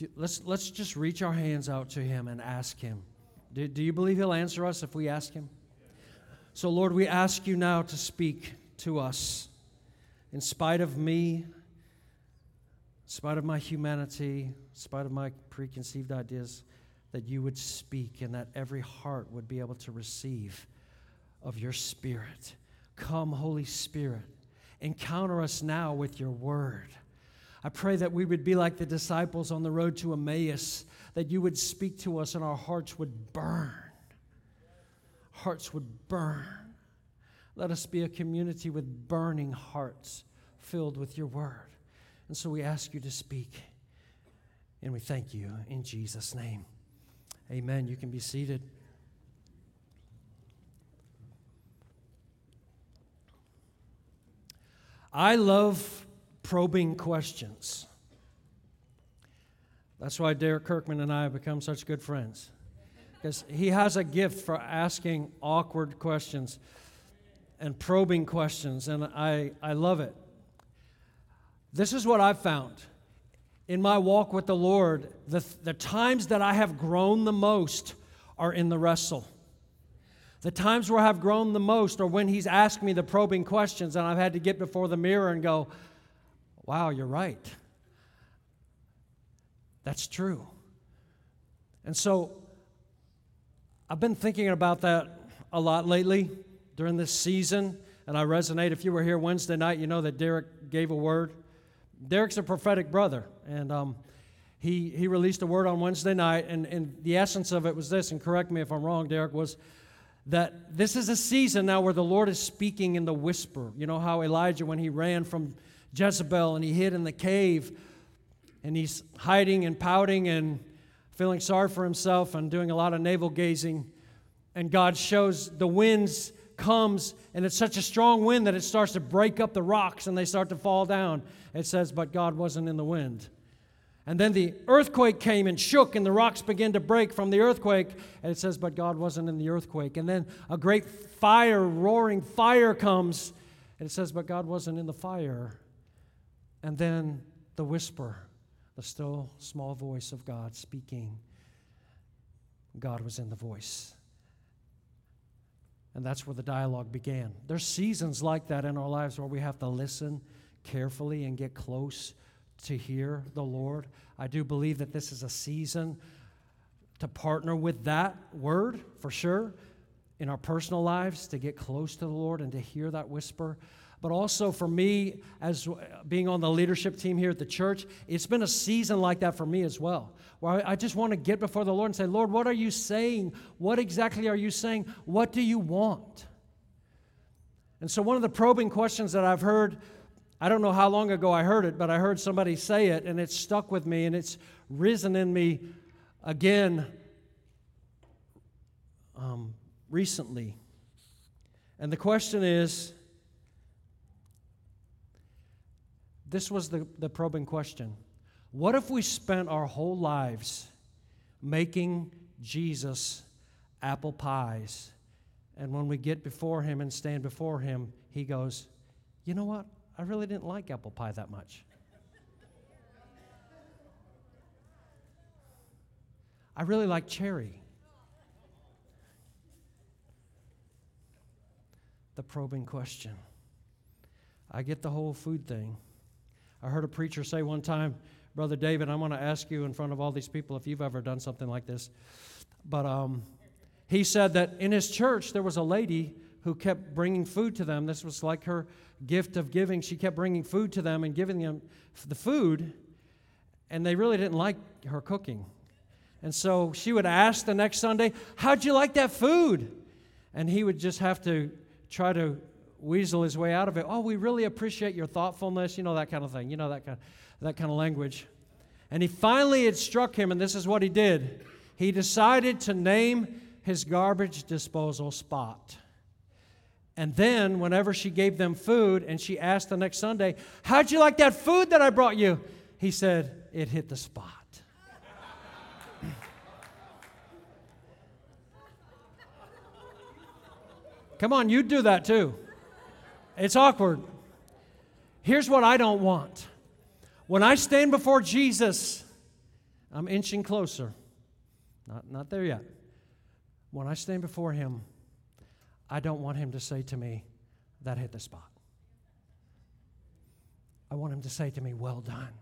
You, let's, let's just reach our hands out to Him and ask Him. Do, do you believe He'll answer us if we ask Him? So, Lord, we ask you now to speak to us in spite of me, in spite of my humanity, in spite of my preconceived ideas, that you would speak and that every heart would be able to receive of your Spirit. Come, Holy Spirit, encounter us now with your word. I pray that we would be like the disciples on the road to Emmaus, that you would speak to us and our hearts would burn. Hearts would burn. Let us be a community with burning hearts filled with your word. And so we ask you to speak. And we thank you in Jesus' name. Amen. You can be seated. I love probing questions. That's why Derek Kirkman and I have become such good friends. Because he has a gift for asking awkward questions and probing questions, and I, I love it. This is what I've found in my walk with the Lord. The, the times that I have grown the most are in the wrestle. The times where I've grown the most are when He's asked me the probing questions, and I've had to get before the mirror and go, Wow, you're right. That's true. And so I've been thinking about that a lot lately during this season, and I resonate. If you were here Wednesday night, you know that Derek gave a word. Derek's a prophetic brother, and um, he, he released a word on Wednesday night, and, and the essence of it was this, and correct me if I'm wrong, Derek, was that this is a season now where the Lord is speaking in the whisper. You know how Elijah, when he ran from Jezebel and he hid in the cave and he's hiding and pouting and feeling sorry for himself and doing a lot of navel gazing. And God shows the winds comes and it's such a strong wind that it starts to break up the rocks and they start to fall down. It says, but God wasn't in the wind. And then the earthquake came and shook, and the rocks began to break from the earthquake. And it says, But God wasn't in the earthquake. And then a great fire, roaring fire comes, and it says, But God wasn't in the fire. And then the whisper, the still small voice of God speaking. God was in the voice. And that's where the dialogue began. There's seasons like that in our lives where we have to listen carefully and get close to hear the Lord. I do believe that this is a season to partner with that word for sure in our personal lives, to get close to the Lord and to hear that whisper but also for me, as being on the leadership team here at the church, it's been a season like that for me as well, where I just want to get before the Lord and say, Lord, what are you saying? What exactly are you saying? What do you want? And so, one of the probing questions that I've heard, I don't know how long ago I heard it, but I heard somebody say it, and it stuck with me, and it's risen in me again um, recently. And the question is, This was the, the probing question. What if we spent our whole lives making Jesus apple pies? And when we get before him and stand before him, he goes, You know what? I really didn't like apple pie that much. I really like cherry. The probing question. I get the whole food thing. I heard a preacher say one time, Brother David, I'm going to ask you in front of all these people if you've ever done something like this. But um, he said that in his church there was a lady who kept bringing food to them. This was like her gift of giving. She kept bringing food to them and giving them the food, and they really didn't like her cooking. And so she would ask the next Sunday, How'd you like that food? And he would just have to try to weasel his way out of it. Oh, we really appreciate your thoughtfulness, you know, that kind of thing, you know, that kind of, that kind of language. And he finally, it struck him, and this is what he did. He decided to name his garbage disposal spot. And then, whenever she gave them food and she asked the next Sunday, How'd you like that food that I brought you? He said, It hit the spot. Come on, you do that too. It's awkward. Here's what I don't want when I stand before Jesus, I'm inching closer. Not, not there yet. When I stand before Him, I don't want Him to say to me, That hit the spot. I want Him to say to me, Well done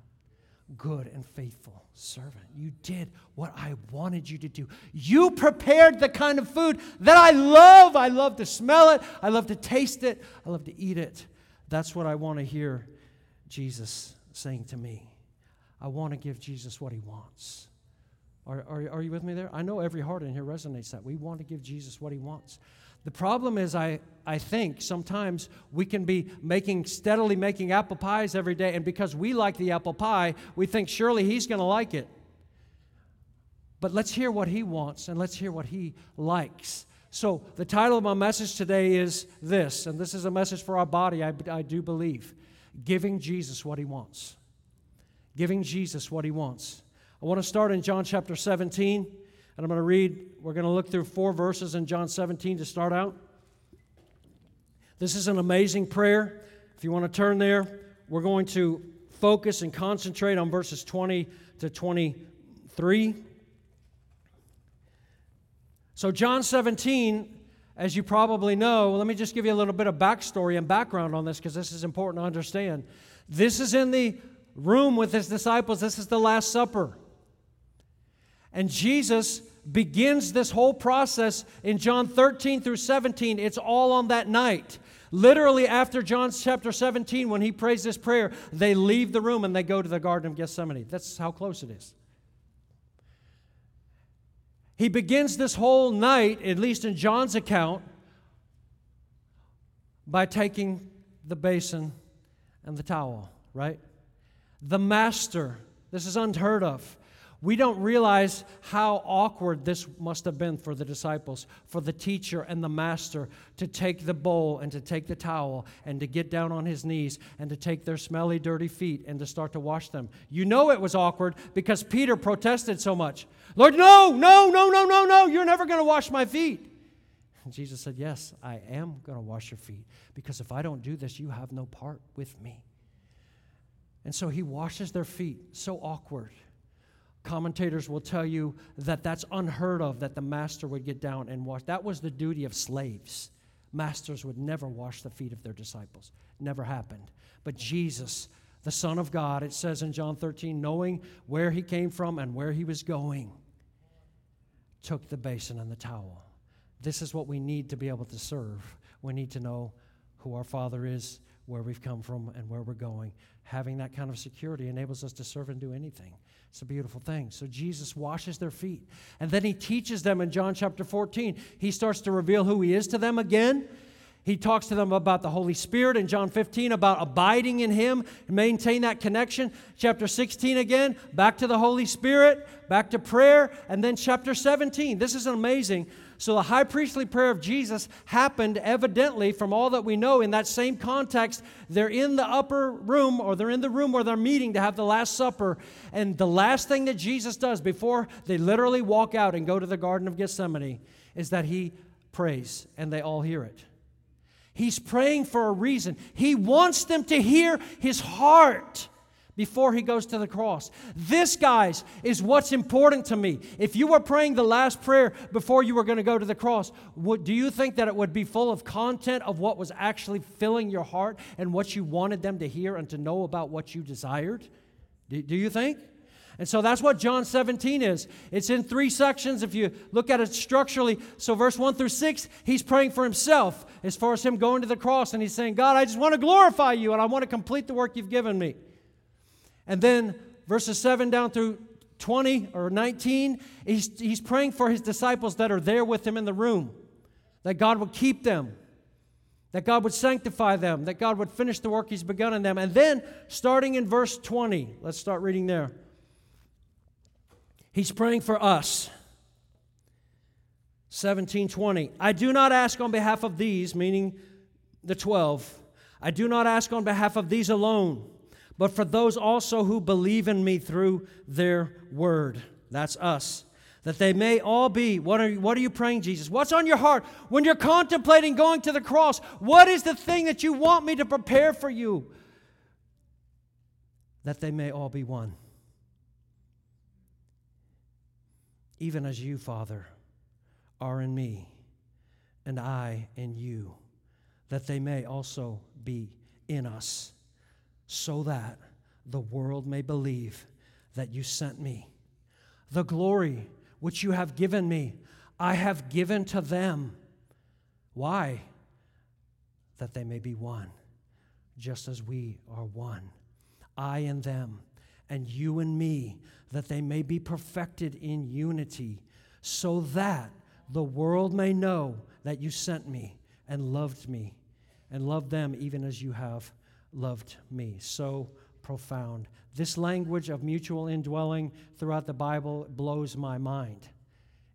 good and faithful servant. You did what I wanted you to do. You prepared the kind of food that I love. I love to smell it, I love to taste it, I love to eat it. That's what I want to hear Jesus saying to me. I want to give Jesus what he wants. Are, are, are you with me there? I know every heart in here resonates that. We want to give Jesus what he wants. The problem is, I, I think sometimes we can be making, steadily making apple pies every day, and because we like the apple pie, we think surely he's going to like it. But let's hear what he wants and let's hear what he likes. So, the title of my message today is this, and this is a message for our body, I, I do believe giving Jesus what he wants. Giving Jesus what he wants. I want to start in John chapter 17. And I'm going to read, we're going to look through four verses in John 17 to start out. This is an amazing prayer. If you want to turn there, we're going to focus and concentrate on verses 20 to 23. So, John 17, as you probably know, let me just give you a little bit of backstory and background on this because this is important to understand. This is in the room with his disciples, this is the Last Supper. And Jesus begins this whole process in John 13 through 17. It's all on that night. Literally, after John chapter 17, when he prays this prayer, they leave the room and they go to the Garden of Gethsemane. That's how close it is. He begins this whole night, at least in John's account, by taking the basin and the towel, right? The master, this is unheard of. We don't realize how awkward this must have been for the disciples, for the teacher and the master to take the bowl and to take the towel and to get down on his knees and to take their smelly, dirty feet and to start to wash them. You know it was awkward because Peter protested so much. Lord, no, no, no, no, no, no, you're never going to wash my feet. And Jesus said, Yes, I am going to wash your feet because if I don't do this, you have no part with me. And so he washes their feet, so awkward. Commentators will tell you that that's unheard of that the master would get down and wash. That was the duty of slaves. Masters would never wash the feet of their disciples. Never happened. But Jesus, the Son of God, it says in John 13, knowing where he came from and where he was going, took the basin and the towel. This is what we need to be able to serve. We need to know who our Father is, where we've come from, and where we're going. Having that kind of security enables us to serve and do anything. It's a beautiful thing. So Jesus washes their feet. And then he teaches them in John chapter 14. He starts to reveal who he is to them again. He talks to them about the Holy Spirit in John 15, about abiding in Him, maintain that connection. Chapter 16 again, back to the Holy Spirit, back to prayer. And then chapter 17. This is amazing. So the high priestly prayer of Jesus happened evidently from all that we know in that same context. They're in the upper room or they're in the room where they're meeting to have the Last Supper. And the last thing that Jesus does before they literally walk out and go to the Garden of Gethsemane is that he prays and they all hear it. He's praying for a reason. He wants them to hear his heart before he goes to the cross. This, guys, is what's important to me. If you were praying the last prayer before you were going to go to the cross, would, do you think that it would be full of content of what was actually filling your heart and what you wanted them to hear and to know about what you desired? Do, do you think? And so that's what John 17 is. It's in three sections if you look at it structurally. So, verse 1 through 6, he's praying for himself as far as him going to the cross. And he's saying, God, I just want to glorify you and I want to complete the work you've given me. And then verses 7 down through 20 or 19, he's, he's praying for his disciples that are there with him in the room, that God would keep them, that God would sanctify them, that God would finish the work he's begun in them. And then, starting in verse 20, let's start reading there. He's praying for us. 1720. I do not ask on behalf of these, meaning the 12. I do not ask on behalf of these alone but for those also who believe in me through their word. That's us. That they may all be. What are, you, what are you praying, Jesus? What's on your heart when you're contemplating going to the cross? What is the thing that you want me to prepare for you? That they may all be one. even as you, Father, are in me, and I in you, that they may also be in us, so that the world may believe that you sent me. The glory which you have given me, I have given to them. Why? That they may be one, just as we are one. I and them, and you and me, that they may be perfected in unity, so that the world may know that you sent me and loved me and loved them even as you have loved me. So profound. This language of mutual indwelling throughout the Bible blows my mind.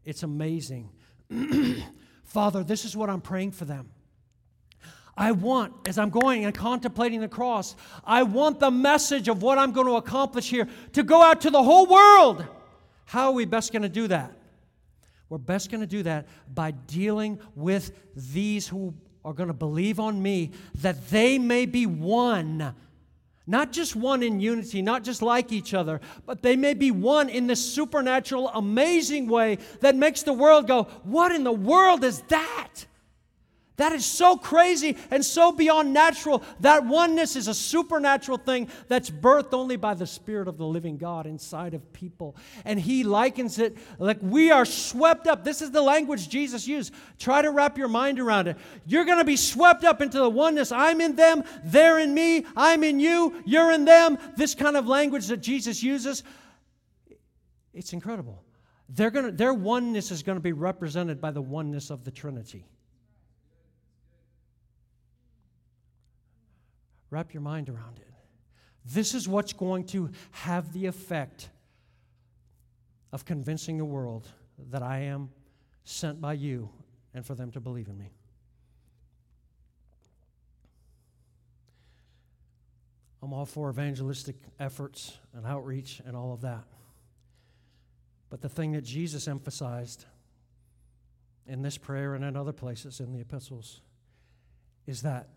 It's amazing. Father, this is what I'm praying for them. I want, as I'm going and contemplating the cross, I want the message of what I'm going to accomplish here to go out to the whole world. How are we best going to do that? We're best going to do that by dealing with these who are going to believe on me, that they may be one. Not just one in unity, not just like each other, but they may be one in this supernatural, amazing way that makes the world go, What in the world is that? That is so crazy and so beyond natural. That oneness is a supernatural thing that's birthed only by the Spirit of the living God inside of people. And he likens it like we are swept up. This is the language Jesus used. Try to wrap your mind around it. You're going to be swept up into the oneness. I'm in them, they're in me, I'm in you, you're in them. This kind of language that Jesus uses, it's incredible. They're gonna, their oneness is going to be represented by the oneness of the Trinity. Wrap your mind around it. This is what's going to have the effect of convincing the world that I am sent by you and for them to believe in me. I'm all for evangelistic efforts and outreach and all of that. But the thing that Jesus emphasized in this prayer and in other places in the epistles is that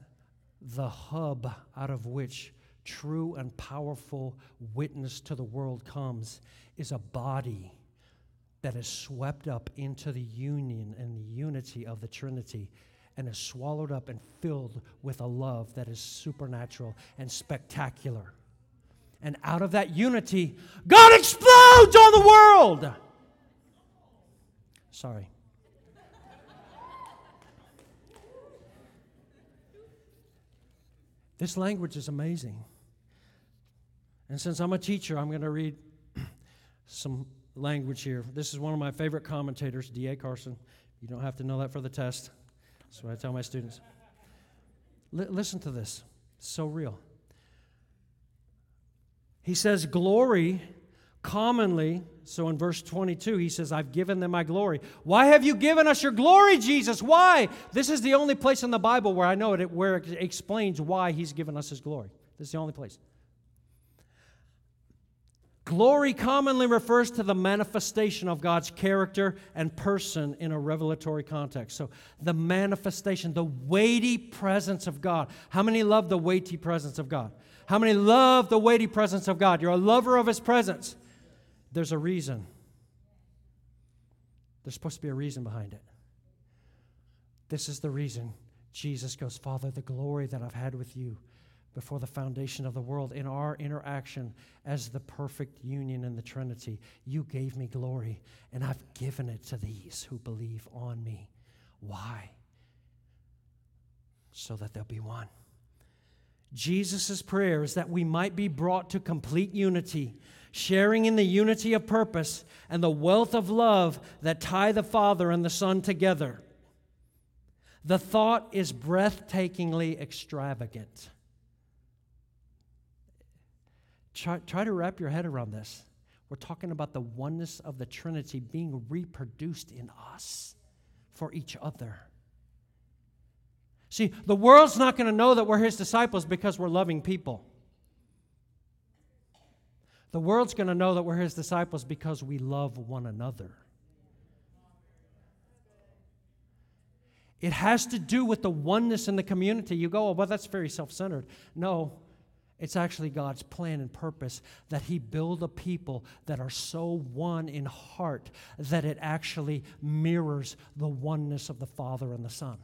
the hub out of which true and powerful witness to the world comes is a body that is swept up into the union and the unity of the Trinity and is swallowed up and filled with a love that is supernatural and spectacular. And out of that unity, God explodes on the world. Sorry. This language is amazing. And since I'm a teacher, I'm going to read some language here. This is one of my favorite commentators, D.A. Carson. You don't have to know that for the test. That's what I tell my students. L- listen to this. It's so real. He says, Glory commonly, so in verse 22, he says, I've given them my glory. Why have you given us your glory, Jesus? Why? This is the only place in the Bible where I know it, where it explains why he's given us his glory. This is the only place. Glory commonly refers to the manifestation of God's character and person in a revelatory context. So, the manifestation, the weighty presence of God. How many love the weighty presence of God? How many love the weighty presence of God? You're a lover of His presence. There's a reason. There's supposed to be a reason behind it. This is the reason Jesus goes, Father, the glory that I've had with you before the foundation of the world in our interaction as the perfect union in the Trinity, you gave me glory, and I've given it to these who believe on me. Why? So that they'll be one. Jesus' prayer is that we might be brought to complete unity sharing in the unity of purpose and the wealth of love that tie the Father and the Son together. The thought is breathtakingly extravagant. Try, try, to wrap your head around this. We're talking about the oneness of the Trinity being reproduced in us for each other. See, the world's not going to know that we're his disciples because we're loving people. The world's going to know that we're his disciples because we love one another. It has to do with the oneness in the community. You go, oh, well, that's very self centered. No, It's actually God's plan and purpose that He build a people that are so one in heart that it actually mirrors the oneness of the Father and the Son.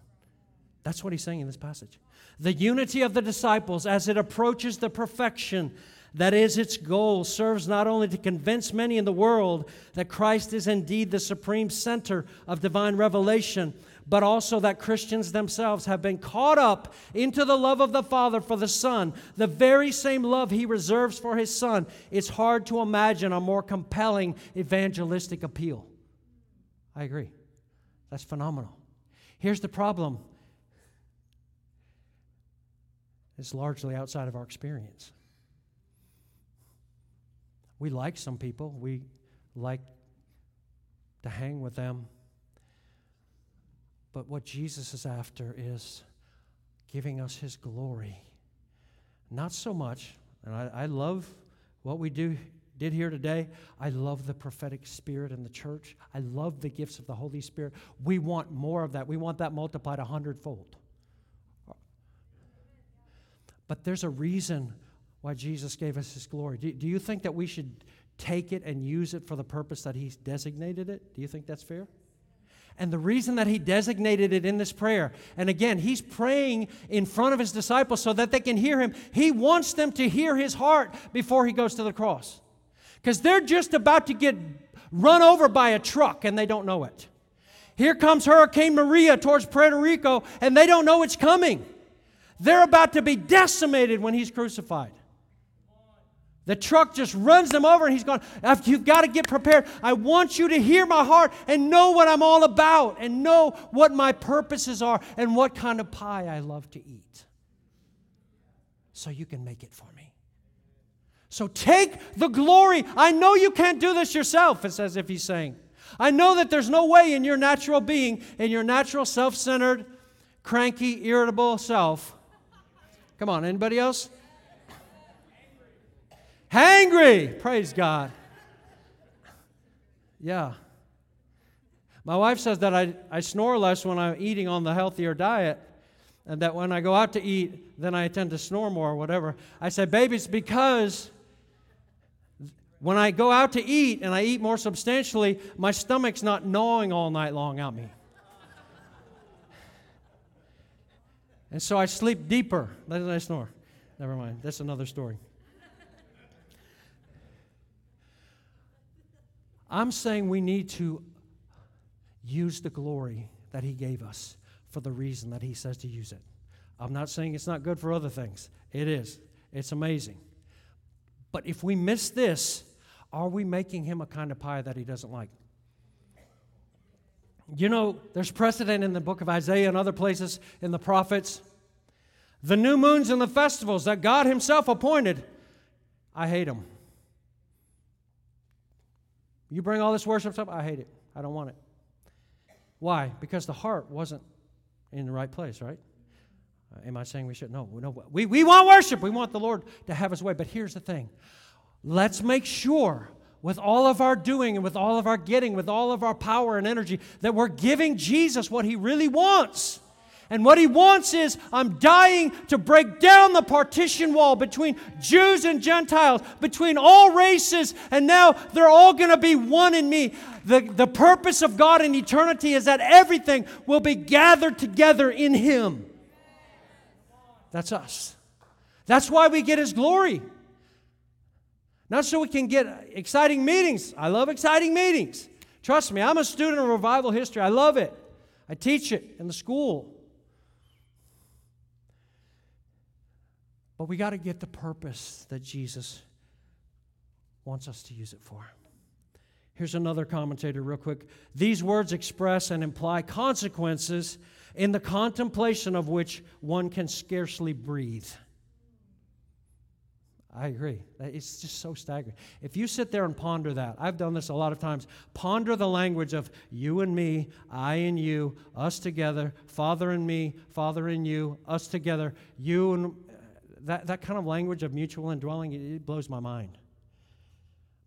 That's what He's saying in this passage. The unity of the disciples as it approaches the perfection that is its goal serves not only to convince many in the world that Christ is indeed the supreme center of divine revelation, but also that Christians themselves have been caught up into the love of the Father for the Son, the very same love He reserves for His Son. It's hard to imagine a more compelling evangelistic appeal. I agree. That's phenomenal. Here's the problem it's largely outside of our experience. We like some people, we like to hang with them. But what Jesus is after is giving us his glory. Not so much, and I, I love what we do did here today. I love the prophetic spirit in the church. I love the gifts of the Holy Spirit. We want more of that. We want that multiplied a hundredfold. But there's a reason why Jesus gave us his glory. Do, do you think that we should take it and use it for the purpose that he's designated it? Do you think that's fair? And the reason that he designated it in this prayer, and again, he's praying in front of his disciples so that they can hear him. He wants them to hear his heart before he goes to the cross. Because they're just about to get run over by a truck and they don't know it. Here comes Hurricane Maria towards Puerto Rico and they don't know it's coming. They're about to be decimated when he's crucified. The truck just runs them over, and he's gone. You've got to get prepared. I want you to hear my heart and know what I'm all about and know what my purposes are and what kind of pie I love to eat. So you can make it for me. So take the glory. I know you can't do this yourself, it's as if he's saying. I know that there's no way in your natural being, in your natural self centered, cranky, irritable self. Come on, anybody else? Hangry. Praise God. Yeah. My wife says that I, I snore less when I'm eating on the healthier diet, and that when I go out to eat, then I tend to snore more or whatever. I said, Baby, it's because when I go out to eat and I eat more substantially, my stomach's not gnawing all night long at me. And so I sleep deeper. Then I snore. Never mind. That's another story. I'm saying we need to use the glory that He gave us for the reason that He says to use it. I'm not saying it's not good for other things, it is. It's amazing. But if we miss this, are we making Him a kind of pie that He doesn't like? You know, there's precedent in the book of Isaiah and other places in the prophets. The new moons and the festivals that God Himself appointed, I hate them. You bring all this worship stuff, I hate it. I don't want it. Why? Because the heart wasn't in the right place, right? Uh, am I saying we should? No, no. We, we want worship. We want the Lord to have his way. But here's the thing let's make sure with all of our doing and with all of our getting, with all of our power and energy, that we're giving Jesus what he really wants. And what he wants is I'm dying to break down the partition wall between Jews and Gentiles, between all races, and now they're all going to be one in me. The, the purpose of God in eternity is that everything will be gathered together in him. That's us. That's why we get his glory. Not so we can get exciting meetings. I love exciting meetings. Trust me, I'm a student of revival history. I love it. I teach it in the school. But we got to get the purpose that Jesus wants us to use it for. Here's another commentator, real quick. These words express and imply consequences in the contemplation of which one can scarcely breathe. I agree. It's just so staggering. If you sit there and ponder that, I've done this a lot of times. Ponder the language of you and me, I and you, us together, Father and me, Father and you, us together, you and uh, that, that kind of language of mutual indwelling, it blows my mind.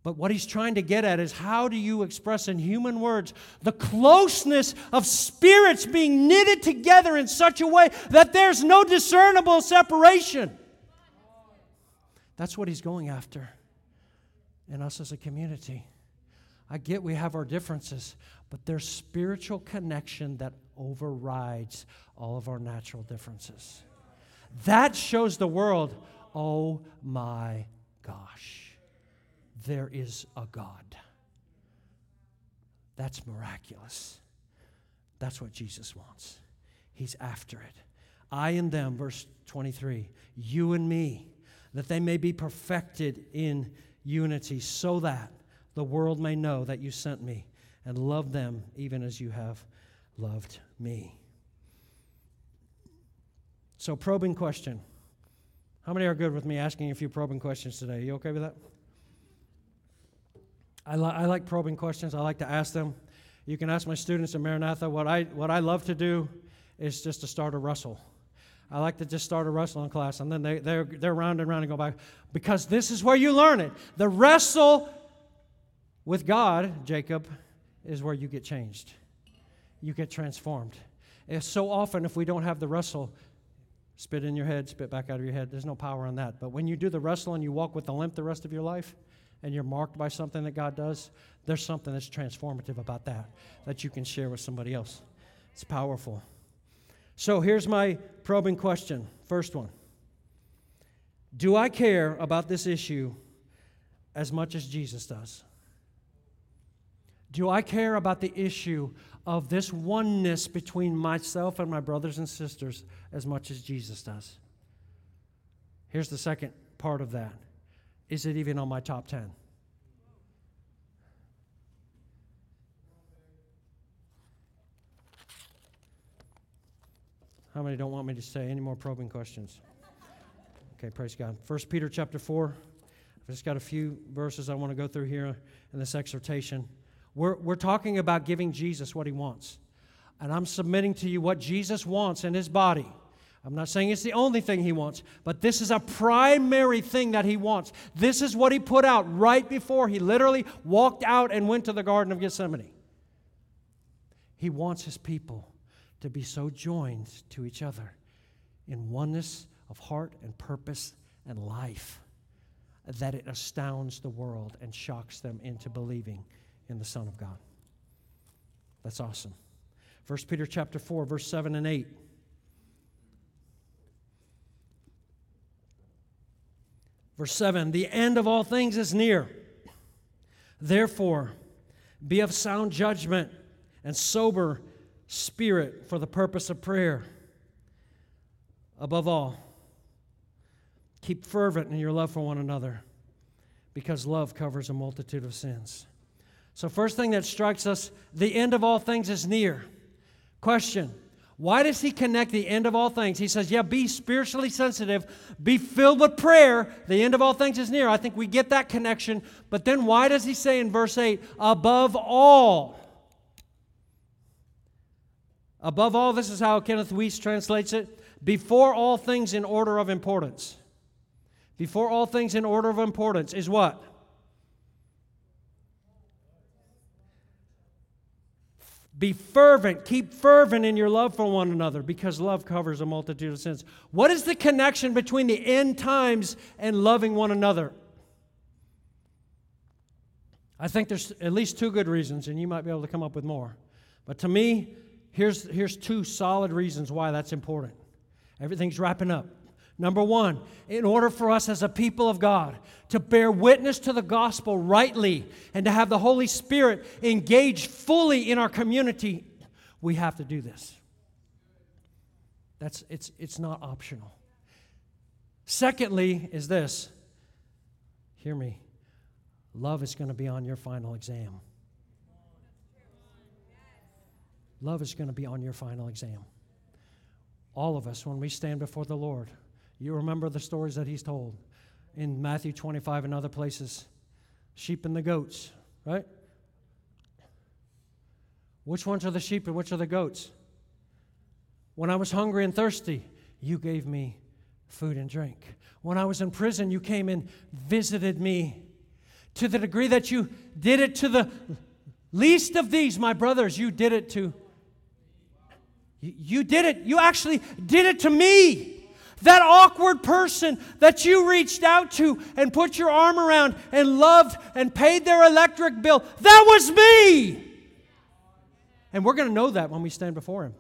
But what he's trying to get at is how do you express in human words the closeness of spirits being knitted together in such a way that there's no discernible separation? That's what he's going after in us as a community. I get we have our differences, but there's spiritual connection that overrides all of our natural differences. That shows the world, oh my gosh, there is a God. That's miraculous. That's what Jesus wants. He's after it. I and them, verse 23, you and me, that they may be perfected in unity, so that the world may know that you sent me and love them even as you have loved me. So, probing question. How many are good with me asking a few probing questions today? Are You okay with that? I, li- I like probing questions. I like to ask them. You can ask my students at Maranatha. What I, what I love to do is just to start a wrestle. I like to just start a wrestling class, and then they, they're, they're round and round and go back. Because this is where you learn it. The wrestle with God, Jacob, is where you get changed. You get transformed. And so often, if we don't have the wrestle, spit in your head, spit back out of your head, there's no power in that. But when you do the wrestle and you walk with the limp the rest of your life, and you're marked by something that God does, there's something that's transformative about that that you can share with somebody else. It's powerful. So here's my probing question. First one Do I care about this issue as much as Jesus does? Do I care about the issue of this oneness between myself and my brothers and sisters as much as Jesus does? Here's the second part of that Is it even on my top 10? How many don't want me to say any more probing questions? Okay, praise God. First Peter chapter 4. I've just got a few verses I want to go through here in this exhortation. We're, we're talking about giving Jesus what he wants. And I'm submitting to you what Jesus wants in his body. I'm not saying it's the only thing he wants, but this is a primary thing that he wants. This is what he put out right before he literally walked out and went to the Garden of Gethsemane. He wants his people to be so joined to each other in oneness of heart and purpose and life that it astounds the world and shocks them into believing in the Son of God. That's awesome. 1 Peter chapter 4, verse 7 and 8. Verse 7 The end of all things is near. Therefore, be of sound judgment and sober spirit for the purpose of prayer. Above all, keep fervent in your love for one another because love covers a multitude of sins. So, first thing that strikes us the end of all things is near. Question Why does he connect the end of all things? He says, Yeah, be spiritually sensitive, be filled with prayer. The end of all things is near. I think we get that connection. But then why does he say in verse 8, above all? Above all, this is how Kenneth Wuest translates it before all things in order of importance. Before all things in order of importance is what? Be fervent. Keep fervent in your love for one another because love covers a multitude of sins. What is the connection between the end times and loving one another? I think there's at least two good reasons, and you might be able to come up with more. But to me, here's, here's two solid reasons why that's important. Everything's wrapping up. Number one, in order for us as a people of God to bear witness to the gospel rightly and to have the Holy Spirit engage fully in our community, we have to do this. That's, it's, it's not optional. Secondly, is this hear me, love is going to be on your final exam. Love is going to be on your final exam. All of us, when we stand before the Lord, you remember the stories that he's told in Matthew 25 and other places sheep and the goats, right? Which ones are the sheep and which are the goats? When I was hungry and thirsty, you gave me food and drink. When I was in prison, you came and visited me. To the degree that you did it to the least of these, my brothers, you did it to. You did it. You actually did it to me. That awkward person that you reached out to and put your arm around and loved and paid their electric bill, that was me. And we're going to know that when we stand before Him.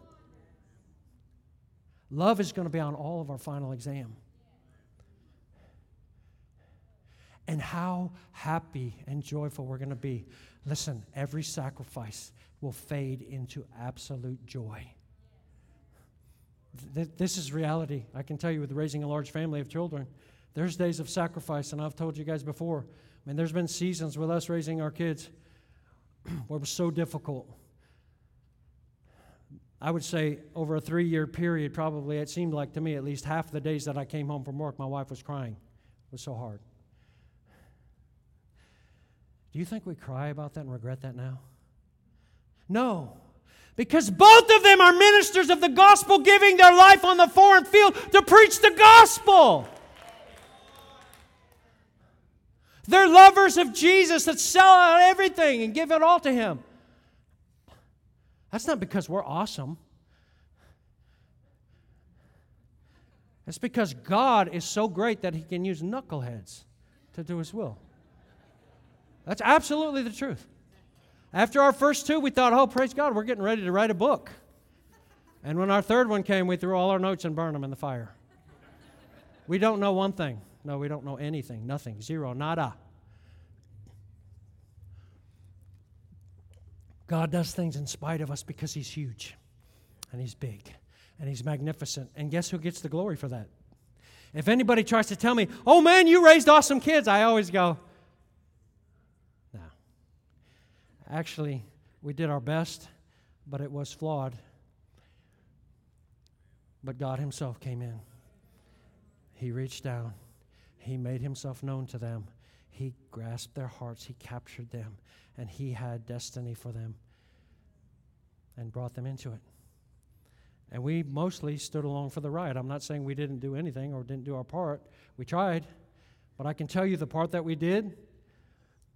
Love is going to be on all of our final exam. And how happy and joyful we're going to be. Listen, every sacrifice will fade into absolute joy. This is reality. I can tell you with raising a large family of children, there's days of sacrifice, and I've told you guys before. I mean, there's been seasons with us raising our kids where it was so difficult. I would say over a three year period, probably, it seemed like to me at least half the days that I came home from work, my wife was crying. It was so hard. Do you think we cry about that and regret that now? No. Because both of them are ministers of the gospel, giving their life on the foreign field to preach the gospel. They're lovers of Jesus that sell out everything and give it all to Him. That's not because we're awesome. It's because God is so great that He can use knuckleheads to do His will. That's absolutely the truth. After our first two, we thought, oh, praise God, we're getting ready to write a book. And when our third one came, we threw all our notes and burned them in the fire. We don't know one thing. No, we don't know anything. Nothing. Zero. Nada. God does things in spite of us because He's huge and He's big and He's magnificent. And guess who gets the glory for that? If anybody tries to tell me, oh man, you raised awesome kids, I always go, Actually, we did our best, but it was flawed. But God Himself came in. He reached down, He made Himself known to them. He grasped their hearts, He captured them, and He had destiny for them and brought them into it. And we mostly stood along for the ride. I'm not saying we didn't do anything or didn't do our part. We tried. But I can tell you the part that we did,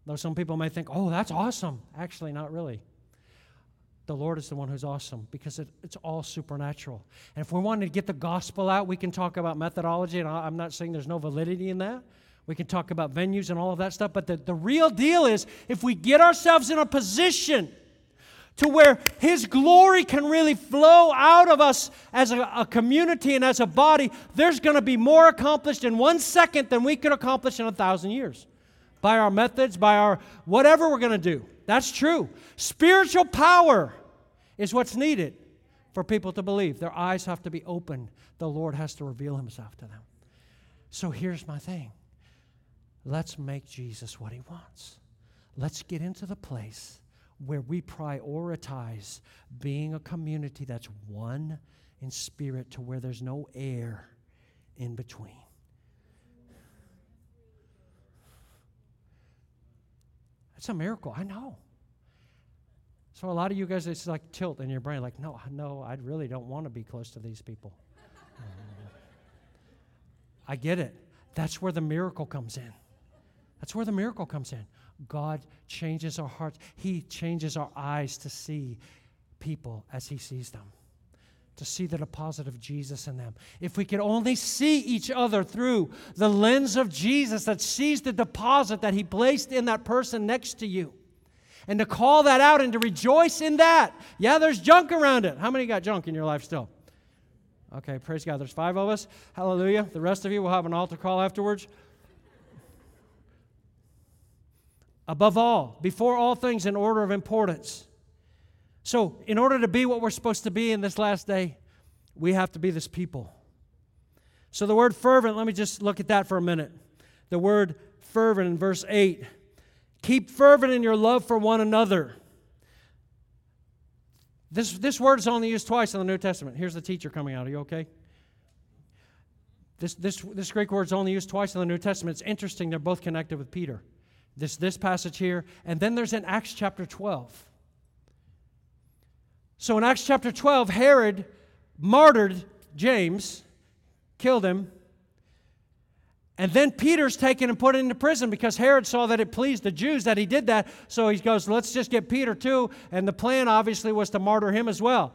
Though some people may think, oh, that's awesome. Actually, not really. The Lord is the one who's awesome because it, it's all supernatural. And if we wanted to get the gospel out, we can talk about methodology, and I'm not saying there's no validity in that. We can talk about venues and all of that stuff, but the, the real deal is if we get ourselves in a position to where His glory can really flow out of us as a, a community and as a body, there's going to be more accomplished in one second than we could accomplish in a thousand years by our methods, by our whatever we're going to do. That's true. Spiritual power is what's needed for people to believe. Their eyes have to be open. The Lord has to reveal himself to them. So here's my thing let's make Jesus what he wants. Let's get into the place where we prioritize being a community that's one in spirit to where there's no air in between. It's a miracle. I know. So a lot of you guys, it's like tilt in your brain, like, no, no, I really don't want to be close to these people. I get it. That's where the miracle comes in. That's where the miracle comes in. God changes our hearts. He changes our eyes to see people as He sees them to see the deposit of Jesus in them. If we could only see each other through the lens of Jesus that sees the deposit that He placed in that person next to you, and to call that out and to rejoice in that. Yeah, there's junk around it. How many got junk in your life still? Okay, praise God. There's five of us. Hallelujah. The rest of you will have an altar call afterwards. Above all, before all things in order of importance so, in order to be what we're supposed to be in this last day, we have to be this people. So, the word fervent, let me just look at that for a minute. The word fervent in verse 8 keep fervent in your love for one another. This, this word is only used twice in the New Testament. Here's the teacher coming out. Are you okay? This, this, this Greek word is only used twice in the New Testament. It's interesting, they're both connected with Peter. This, this passage here, and then there's in Acts chapter 12. So in Acts chapter 12, Herod martyred James, killed him. And then Peter's taken and put into prison because Herod saw that it pleased the Jews that he did that. So he goes, let's just get Peter too. And the plan obviously was to martyr him as well.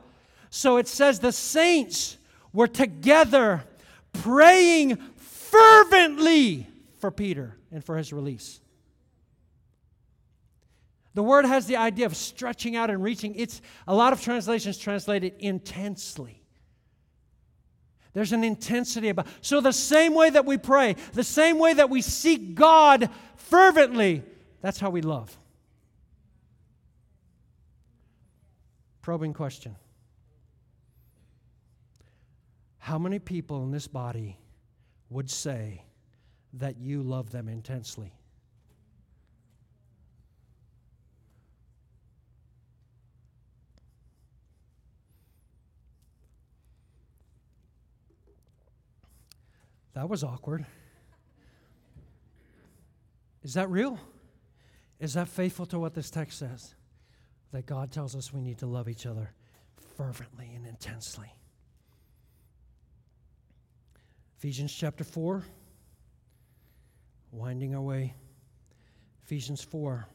So it says the saints were together praying fervently for Peter and for his release. The word has the idea of stretching out and reaching. It's a lot of translations translate it intensely. There's an intensity about. So the same way that we pray, the same way that we seek God fervently, that's how we love. Probing question. How many people in this body would say that you love them intensely? That was awkward. Is that real? Is that faithful to what this text says? That God tells us we need to love each other fervently and intensely. Ephesians chapter 4, winding our way. Ephesians 4,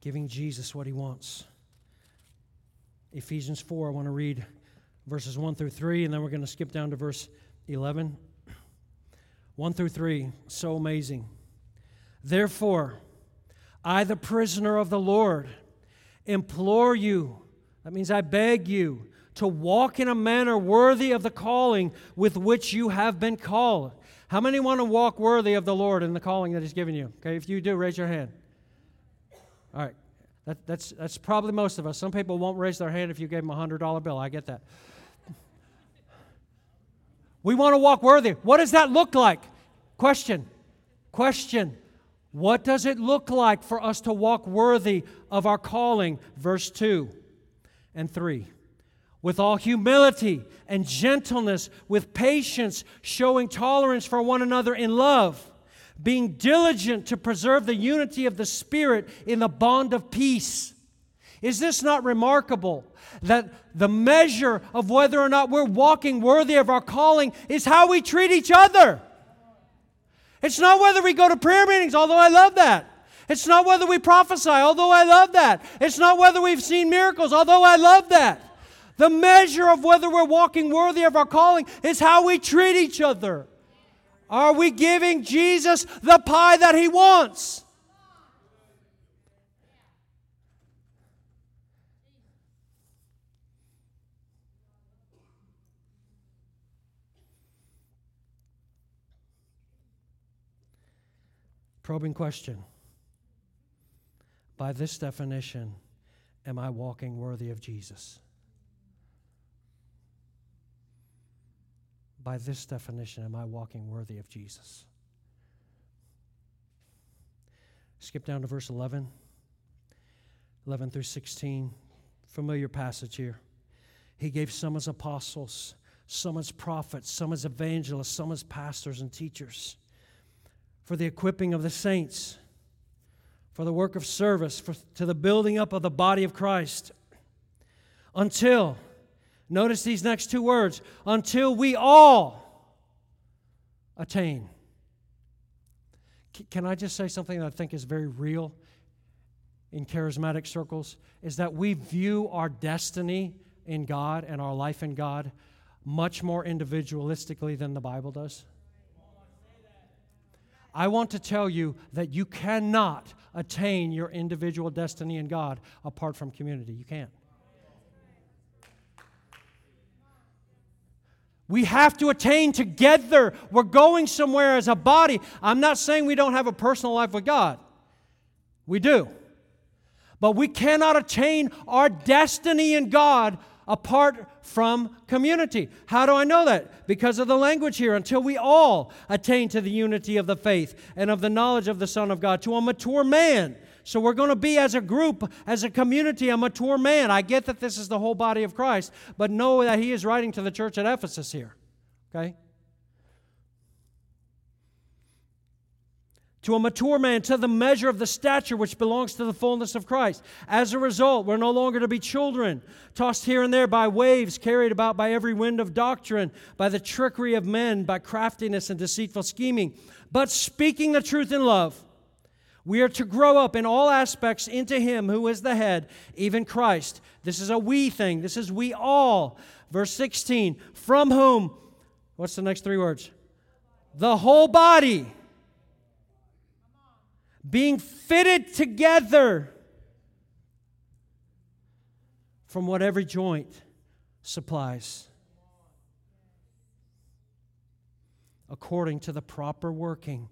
giving Jesus what he wants. Ephesians 4, I want to read verses 1 through 3, and then we're going to skip down to verse 11. 1 through 3, so amazing. Therefore, I, the prisoner of the Lord, implore you, that means I beg you, to walk in a manner worthy of the calling with which you have been called. How many want to walk worthy of the Lord in the calling that He's given you? Okay, if you do, raise your hand. All right, that, that's, that's probably most of us. Some people won't raise their hand if you gave them a $100 bill. I get that. We want to walk worthy. What does that look like? Question. Question. What does it look like for us to walk worthy of our calling? Verse 2 and 3. With all humility and gentleness, with patience, showing tolerance for one another in love, being diligent to preserve the unity of the Spirit in the bond of peace. Is this not remarkable? That the measure of whether or not we're walking worthy of our calling is how we treat each other. It's not whether we go to prayer meetings, although I love that. It's not whether we prophesy, although I love that. It's not whether we've seen miracles, although I love that. The measure of whether we're walking worthy of our calling is how we treat each other. Are we giving Jesus the pie that he wants? Probing question. By this definition, am I walking worthy of Jesus? By this definition, am I walking worthy of Jesus? Skip down to verse 11, 11 through 16. Familiar passage here. He gave some as apostles, some as prophets, some as evangelists, some as pastors and teachers for the equipping of the saints, for the work of service, for, to the building up of the body of Christ. Until, notice these next two words, until we all attain. Can I just say something that I think is very real in charismatic circles? Is that we view our destiny in God and our life in God much more individualistically than the Bible does. I want to tell you that you cannot attain your individual destiny in God apart from community. You can't. We have to attain together. We're going somewhere as a body. I'm not saying we don't have a personal life with God. We do. But we cannot attain our destiny in God apart from community. How do I know that? Because of the language here, until we all attain to the unity of the faith and of the knowledge of the Son of God, to a mature man. So we're going to be as a group, as a community, a mature man. I get that this is the whole body of Christ, but know that he is writing to the church at Ephesus here. Okay? To a mature man, to the measure of the stature which belongs to the fullness of Christ. As a result, we're no longer to be children, tossed here and there by waves, carried about by every wind of doctrine, by the trickery of men, by craftiness and deceitful scheming. But speaking the truth in love, we are to grow up in all aspects into Him who is the head, even Christ. This is a we thing. This is we all. Verse 16, from whom What's the next three words? The whole body being fitted together from what every joint supplies, according to the proper working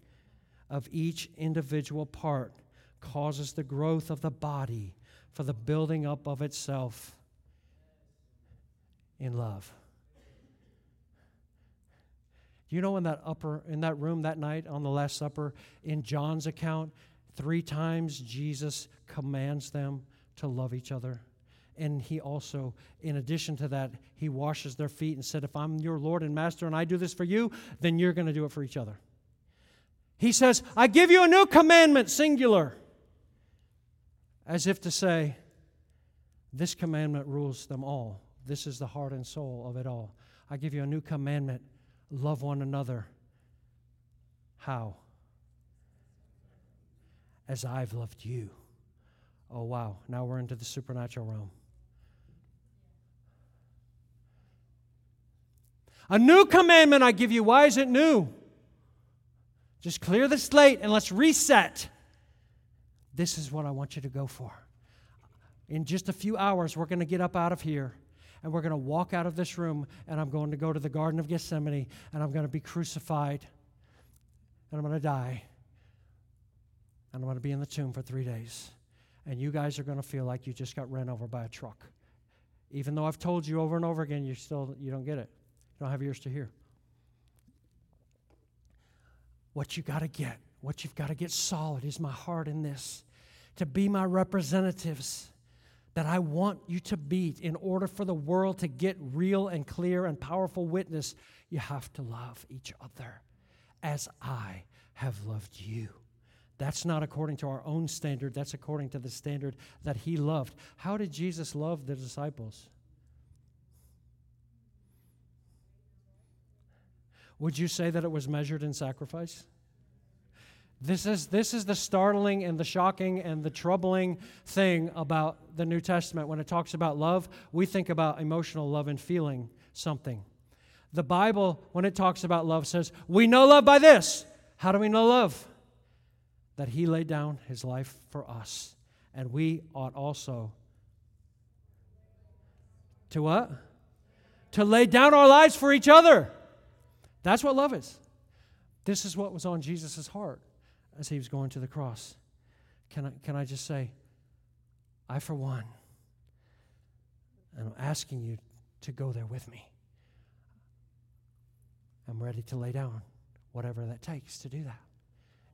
of each individual part, causes the growth of the body for the building up of itself in love. You know in that upper in that room that night on the last supper in John's account three times Jesus commands them to love each other. And he also in addition to that he washes their feet and said if I'm your Lord and master and I do this for you then you're going to do it for each other. He says, "I give you a new commandment singular." As if to say this commandment rules them all. This is the heart and soul of it all. I give you a new commandment love one another. How? As I've loved you. Oh, wow. Now we're into the supernatural realm. A new commandment I give you. Why is it new? Just clear the slate and let's reset. This is what I want you to go for. In just a few hours, we're going to get up out of here and we're going to walk out of this room, and I'm going to go to the Garden of Gethsemane, and I'm going to be crucified, and I'm going to die, and I'm going to be in the tomb for three days. And you guys are going to feel like you just got ran over by a truck. Even though I've told you over and over again, you still you don't get it. You don't have ears to hear. What you got to get, what you've got to get solid is my heart in this. To be my representatives that I want you to be in order for the world to get real and clear and powerful witness, you have to love each other as I have loved you. That's not according to our own standard, that's according to the standard that He loved. How did Jesus love the disciples? Would you say that it was measured in sacrifice? This is, this is the startling and the shocking and the troubling thing about the New Testament. When it talks about love, we think about emotional love and feeling something. The Bible, when it talks about love, says, We know love by this. How do we know love? That He laid down His life for us. And we ought also to what? To lay down our lives for each other. That's what love is. This is what was on Jesus' heart as he was going to the cross. Can I, can I just say, I, for one, am asking you to go there with me. I'm ready to lay down whatever that takes to do that.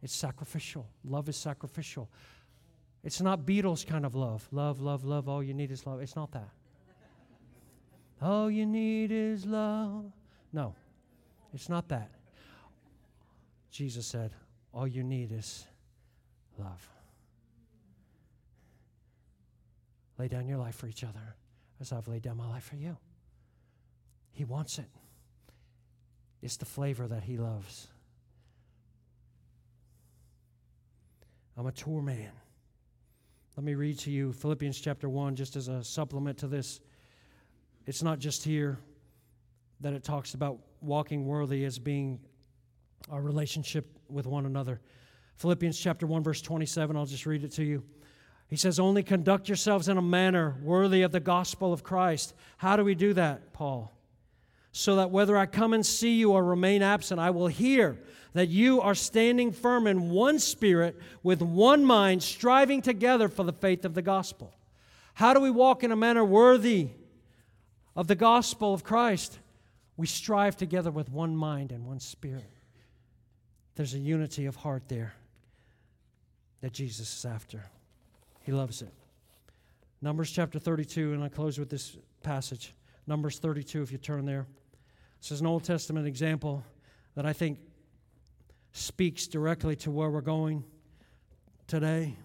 It's sacrificial. Love is sacrificial. It's not Beatles kind of love. Love, love, love. All you need is love. It's not that. All you need is love. No, it's not that. Jesus said, all you need is love. Lay down your life for each other as I've laid down my life for you. He wants it. It's the flavor that he loves. I'm a tour man. Let me read to you Philippians chapter 1 just as a supplement to this. It's not just here that it talks about walking worthy as being our relationship with one another. Philippians chapter 1 verse 27, I'll just read it to you. He says, "Only conduct yourselves in a manner worthy of the gospel of Christ." How do we do that, Paul? So that whether I come and see you or remain absent, I will hear that you are standing firm in one spirit with one mind, striving together for the faith of the gospel. How do we walk in a manner worthy of the gospel of Christ? We strive together with one mind and one spirit. There's a unity of heart there that Jesus is after. He loves it. Numbers chapter 32, and I close with this passage. Numbers 32, if you turn there. This is an Old Testament example that I think speaks directly to where we're going today.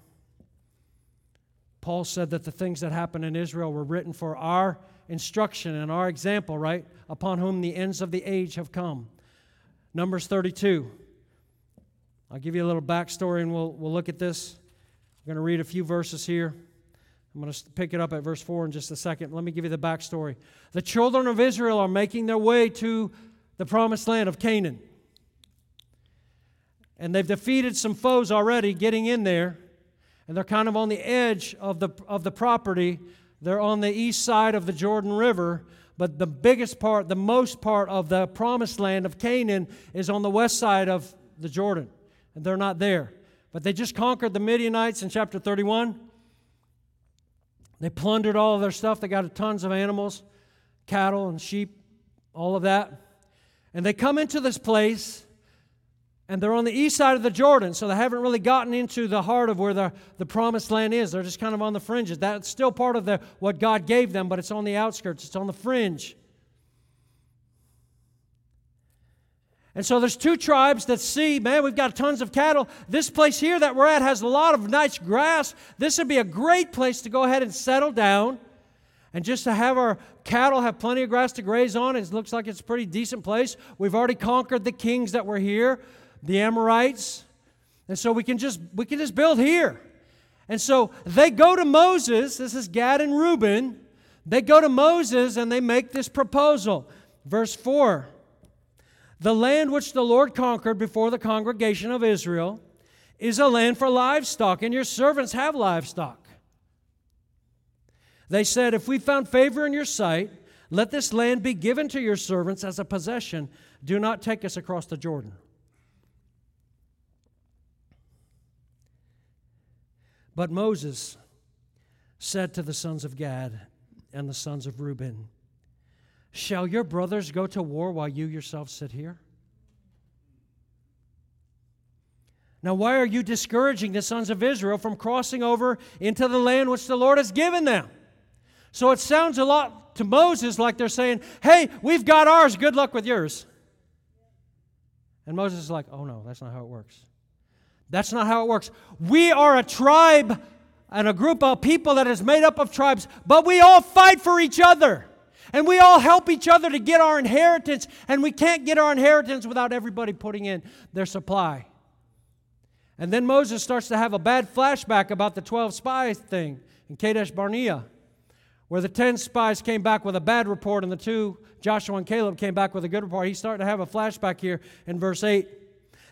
Paul said that the things that happened in Israel were written for our instruction and our example, right? Upon whom the ends of the age have come. Numbers 32. I'll give you a little backstory and we'll, we'll look at this. I'm going to read a few verses here. I'm going to pick it up at verse 4 in just a second. Let me give you the backstory. The children of Israel are making their way to the promised land of Canaan. And they've defeated some foes already getting in there. And they're kind of on the edge of the, of the property. They're on the east side of the Jordan River. But the biggest part, the most part of the promised land of Canaan is on the west side of the Jordan. And they're not there. But they just conquered the Midianites in chapter 31. They plundered all of their stuff. They got tons of animals, cattle and sheep, all of that. And they come into this place, and they're on the east side of the Jordan, so they haven't really gotten into the heart of where the, the promised land is. They're just kind of on the fringes. That's still part of the, what God gave them, but it's on the outskirts, it's on the fringe. And so there's two tribes that see, man, we've got tons of cattle. This place here that we're at has a lot of nice grass. This would be a great place to go ahead and settle down and just to have our cattle have plenty of grass to graze on. It looks like it's a pretty decent place. We've already conquered the kings that were here, the Amorites. And so we can just we can just build here. And so they go to Moses, this is Gad and Reuben. They go to Moses and they make this proposal. Verse 4 the land which the Lord conquered before the congregation of Israel is a land for livestock, and your servants have livestock. They said, If we found favor in your sight, let this land be given to your servants as a possession. Do not take us across the Jordan. But Moses said to the sons of Gad and the sons of Reuben, Shall your brothers go to war while you yourself sit here? Now, why are you discouraging the sons of Israel from crossing over into the land which the Lord has given them? So it sounds a lot to Moses like they're saying, Hey, we've got ours, good luck with yours. And Moses is like, Oh no, that's not how it works. That's not how it works. We are a tribe and a group of people that is made up of tribes, but we all fight for each other. And we all help each other to get our inheritance, and we can't get our inheritance without everybody putting in their supply. And then Moses starts to have a bad flashback about the 12 spies thing in Kadesh Barnea, where the 10 spies came back with a bad report and the two, Joshua and Caleb, came back with a good report. He's starting to have a flashback here in verse 8.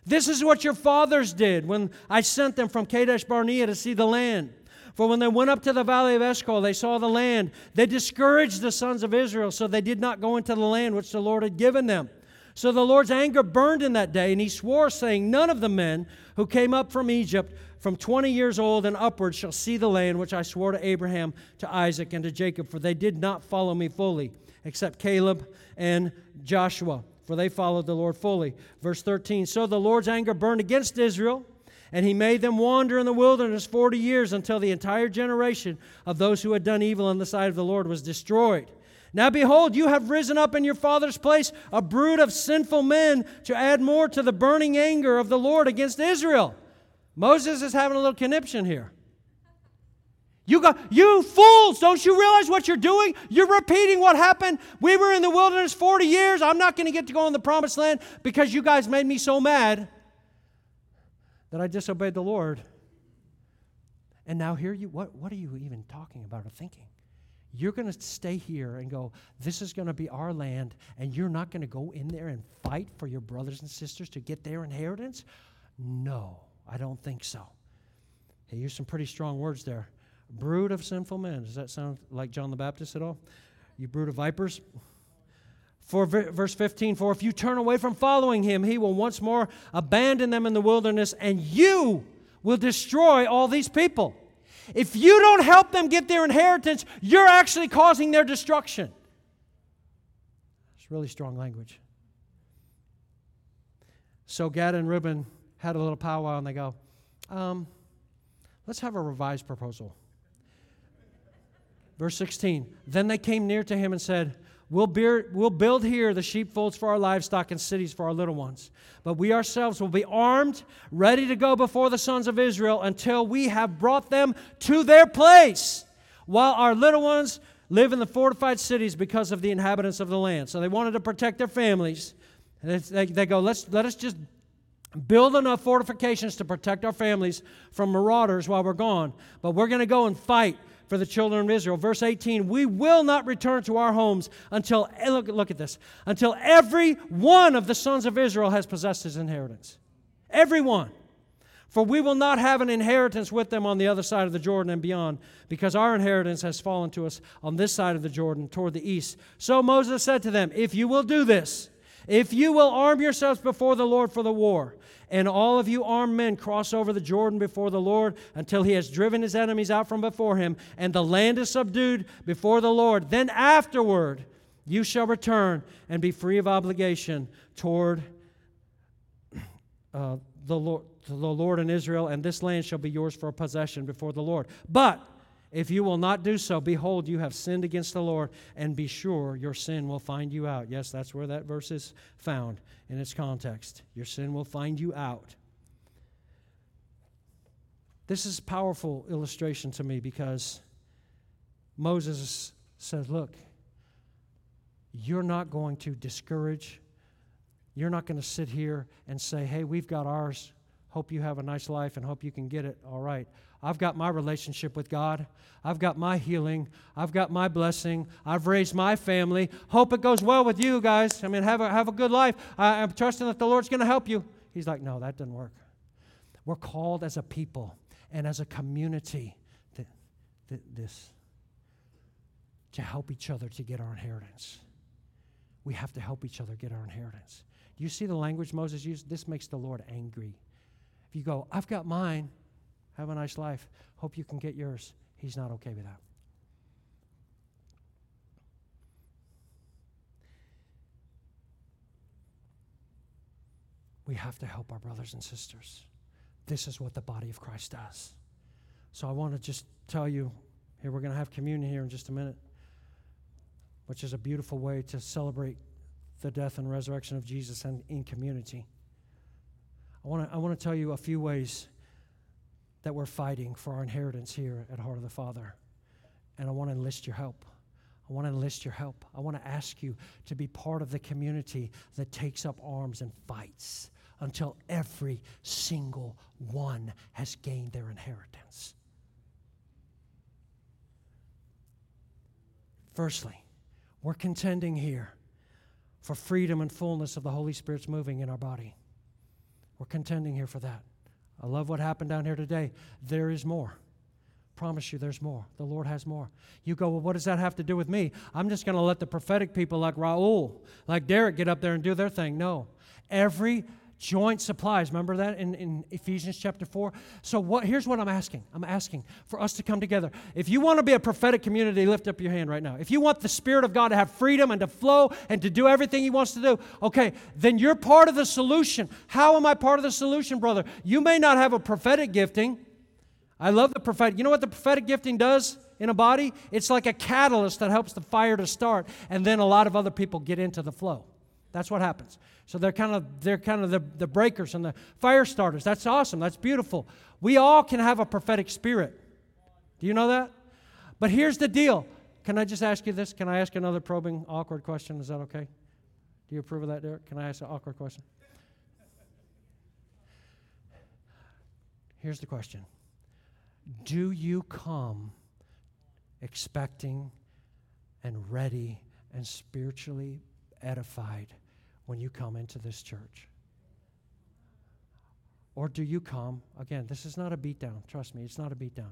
This is what your fathers did when I sent them from Kadesh Barnea to see the land. For when they went up to the valley of Eshcol, they saw the land. They discouraged the sons of Israel, so they did not go into the land which the Lord had given them. So the Lord's anger burned in that day, and he swore, saying, None of the men who came up from Egypt from 20 years old and upward shall see the land which I swore to Abraham, to Isaac, and to Jacob, for they did not follow me fully, except Caleb and Joshua, for they followed the Lord fully. Verse 13 So the Lord's anger burned against Israel and he made them wander in the wilderness 40 years until the entire generation of those who had done evil in the sight of the Lord was destroyed. Now behold, you have risen up in your father's place a brood of sinful men to add more to the burning anger of the Lord against Israel. Moses is having a little conniption here. You got you fools, don't you realize what you're doing? You're repeating what happened. We were in the wilderness 40 years. I'm not going to get to go in the promised land because you guys made me so mad that I disobeyed the Lord. And now here you, what, what are you even talking about or thinking? You're going to stay here and go, this is going to be our land, and you're not going to go in there and fight for your brothers and sisters to get their inheritance? No, I don't think so. He used some pretty strong words there. Brood of sinful men. Does that sound like John the Baptist at all? You brood of vipers? For verse 15, for if you turn away from following him, he will once more abandon them in the wilderness, and you will destroy all these people. If you don't help them get their inheritance, you're actually causing their destruction. It's really strong language. So Gad and Reuben had a little powwow, and they go, um, let's have a revised proposal. Verse 16, then they came near to him and said, We'll, we'll build here the sheepfolds for our livestock and cities for our little ones. But we ourselves will be armed, ready to go before the sons of Israel until we have brought them to their place, while our little ones live in the fortified cities because of the inhabitants of the land. So they wanted to protect their families. They, they go, Let's, let us just build enough fortifications to protect our families from marauders while we're gone. But we're going to go and fight for the children of Israel. Verse 18, we will not return to our homes until, eh, look, look at this, until every one of the sons of Israel has possessed his inheritance. Every one. For we will not have an inheritance with them on the other side of the Jordan and beyond, because our inheritance has fallen to us on this side of the Jordan toward the east. So Moses said to them, If you will do this, if you will arm yourselves before the Lord for the war, and all of you armed men cross over the Jordan before the Lord until he has driven his enemies out from before him, and the land is subdued before the Lord, then afterward you shall return and be free of obligation toward uh, the Lord to the Lord in Israel, and this land shall be yours for a possession before the Lord. But if you will not do so, behold, you have sinned against the Lord, and be sure your sin will find you out. Yes, that's where that verse is found in its context. Your sin will find you out. This is a powerful illustration to me because Moses says, Look, you're not going to discourage. You're not going to sit here and say, Hey, we've got ours. Hope you have a nice life and hope you can get it all right. I've got my relationship with God. I've got my healing. I've got my blessing. I've raised my family. Hope it goes well with you guys. I mean, have a, have a good life. I, I'm trusting that the Lord's going to help you. He's like, no, that doesn't work. We're called as a people and as a community to, to this to help each other to get our inheritance. We have to help each other get our inheritance. Do you see the language Moses used? This makes the Lord angry. If you go, I've got mine, have a nice life. Hope you can get yours. He's not okay with that. We have to help our brothers and sisters. This is what the body of Christ does. So I want to just tell you here, we're going to have communion here in just a minute, which is a beautiful way to celebrate the death and resurrection of Jesus and in community. I want to I want to tell you a few ways that we're fighting for our inheritance here at Heart of the Father. And I want to enlist your help. I want to enlist your help. I want to ask you to be part of the community that takes up arms and fights until every single one has gained their inheritance. Firstly, we're contending here for freedom and fullness of the Holy Spirit's moving in our body. We're contending here for that. I love what happened down here today. There is more. Promise you, there's more. The Lord has more. You go, well, what does that have to do with me? I'm just going to let the prophetic people like Raul, like Derek, get up there and do their thing. No. Every joint supplies. Remember that in, in Ephesians chapter 4? So what here's what I'm asking. I'm asking for us to come together. If you want to be a prophetic community, lift up your hand right now. If you want the Spirit of God to have freedom and to flow and to do everything He wants to do, okay, then you're part of the solution. How am I part of the solution, brother? You may not have a prophetic gifting. I love the prophetic. You know what the prophetic gifting does in a body? It's like a catalyst that helps the fire to start, and then a lot of other people get into the flow. That's what happens. So they're kind of they're kind of the, the breakers and the fire starters. That's awesome. That's beautiful. We all can have a prophetic spirit. Do you know that? But here's the deal. Can I just ask you this? Can I ask another probing, awkward question? Is that okay? Do you approve of that, Derek? Can I ask an awkward question? Here's the question Do you come expecting and ready and spiritually edified when you come into this church? Or do you come, again, this is not a beatdown, trust me, it's not a beatdown.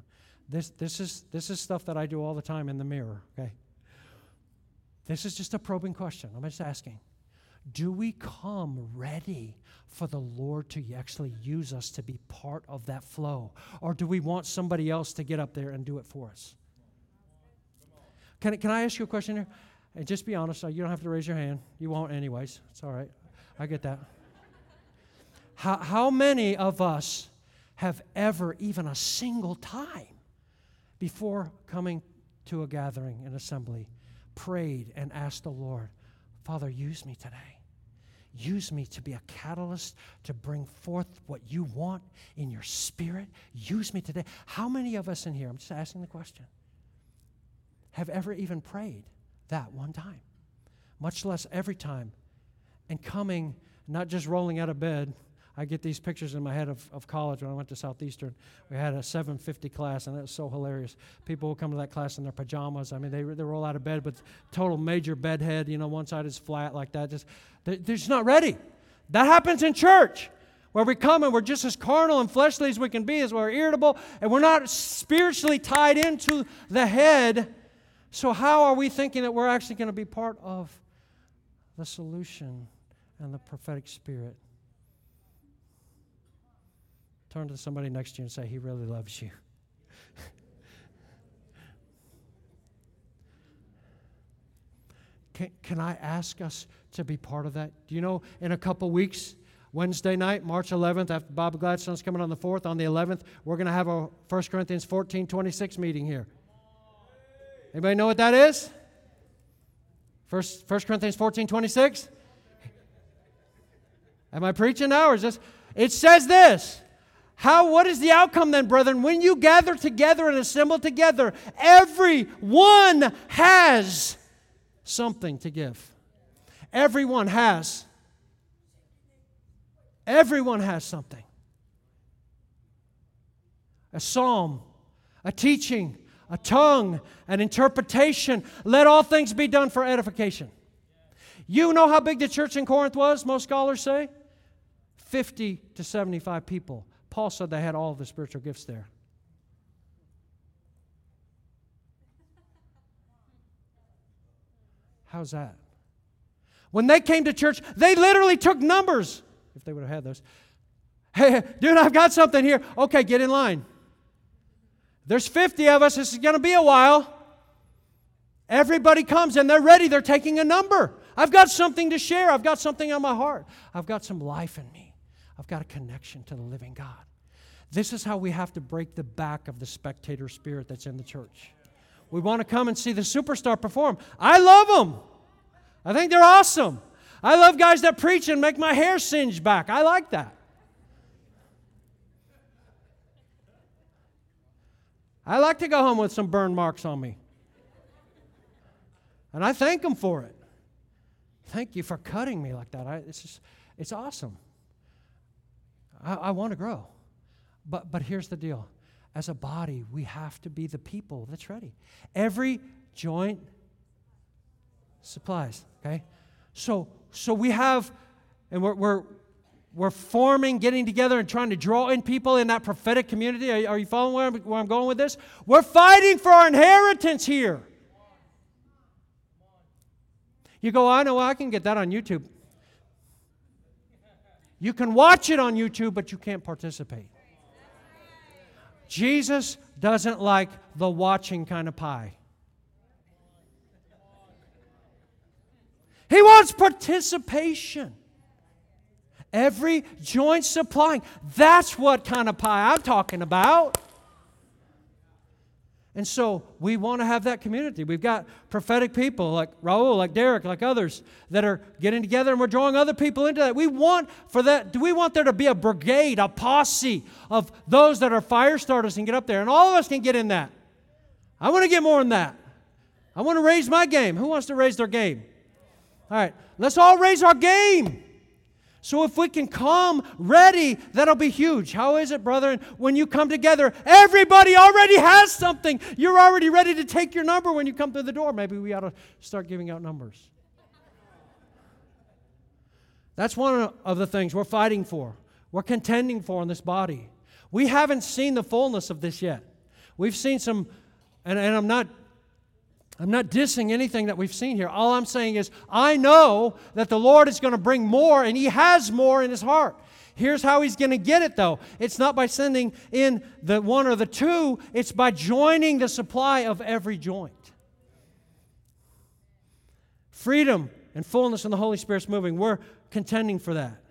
This, this, is, this is stuff that I do all the time in the mirror, okay? This is just a probing question. I'm just asking. Do we come ready for the Lord to actually use us to be part of that flow? Or do we want somebody else to get up there and do it for us? Can, can I ask you a question here? And just be honest, uh, you don't have to raise your hand. You won't, anyways. It's all right. I get that. How, how many of us have ever, even a single time, before coming to a gathering, an assembly, prayed and asked the Lord, Father, use me today? Use me to be a catalyst to bring forth what you want in your spirit. Use me today. How many of us in here, I'm just asking the question, have ever even prayed? That one time, much less every time. And coming, not just rolling out of bed. I get these pictures in my head of, of college when I went to Southeastern. We had a 750 class, and it was so hilarious. People will come to that class in their pajamas. I mean, they, they roll out of bed with total major bedhead. You know, one side is flat like that. Just they, they're just not ready. That happens in church where we come and we're just as carnal and fleshly as we can be, as we're irritable, and we're not spiritually tied into the head. So, how are we thinking that we're actually going to be part of the solution and the prophetic spirit? Turn to somebody next to you and say, He really loves you. can, can I ask us to be part of that? Do you know, in a couple weeks, Wednesday night, March 11th, after Bob Gladstone's coming on the 4th, on the 11th, we're going to have a 1 Corinthians 14 26 meeting here. Anybody know what that is? First, 1 Corinthians 14 26? Am I preaching now or is this? It says this. How, what is the outcome then, brethren? When you gather together and assemble together, everyone has something to give. Everyone has Everyone has something a psalm, a teaching, a tongue, an interpretation. Let all things be done for edification. You know how big the church in Corinth was, most scholars say? 50 to 75 people. Paul said they had all the spiritual gifts there. How's that? When they came to church, they literally took numbers if they would have had those. Hey, dude, I've got something here. Okay, get in line. There's 50 of us. This is going to be a while. Everybody comes and they're ready. They're taking a number. I've got something to share. I've got something on my heart. I've got some life in me. I've got a connection to the living God. This is how we have to break the back of the spectator spirit that's in the church. We want to come and see the superstar perform. I love them. I think they're awesome. I love guys that preach and make my hair singe back. I like that. I like to go home with some burn marks on me. And I thank them for it. Thank you for cutting me like that. I, it's, just, it's awesome. I, I want to grow. But, but here's the deal as a body, we have to be the people that's ready. Every joint supplies, okay? So so we have, and we're, we're, we're forming, getting together, and trying to draw in people in that prophetic community. Are, are you following where I'm, where I'm going with this? We're fighting for our inheritance here. You go, I know I can get that on YouTube. You can watch it on YouTube, but you can't participate. Jesus doesn't like the watching kind of pie. He wants participation. Every joint supplying. That's what kind of pie I'm talking about. And so we want to have that community. We've got prophetic people like Raul, like Derek, like others that are getting together and we're drawing other people into that. We want for that, do we want there to be a brigade, a posse of those that are fire starters and get up there? And all of us can get in that. I want to get more than that. I want to raise my game. Who wants to raise their game? All right, let's all raise our game. So if we can come ready, that'll be huge. How is it, brethren? When you come together, everybody already has something. You're already ready to take your number when you come through the door. Maybe we ought to start giving out numbers. That's one of the things we're fighting for. We're contending for in this body. We haven't seen the fullness of this yet. We've seen some, and, and I'm not I'm not dissing anything that we've seen here. All I'm saying is, I know that the Lord is going to bring more, and He has more in His heart. Here's how He's going to get it, though it's not by sending in the one or the two, it's by joining the supply of every joint. Freedom and fullness in the Holy Spirit's moving. We're contending for that.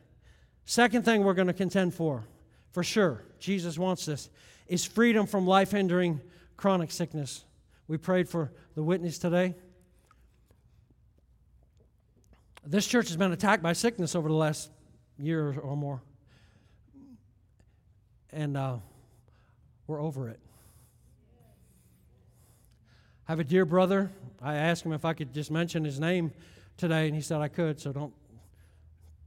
Second thing we're going to contend for, for sure, Jesus wants this, is freedom from life hindering chronic sickness. We prayed for the witness today. This church has been attacked by sickness over the last year or more. And uh, we're over it. I have a dear brother. I asked him if I could just mention his name today, and he said I could, so don't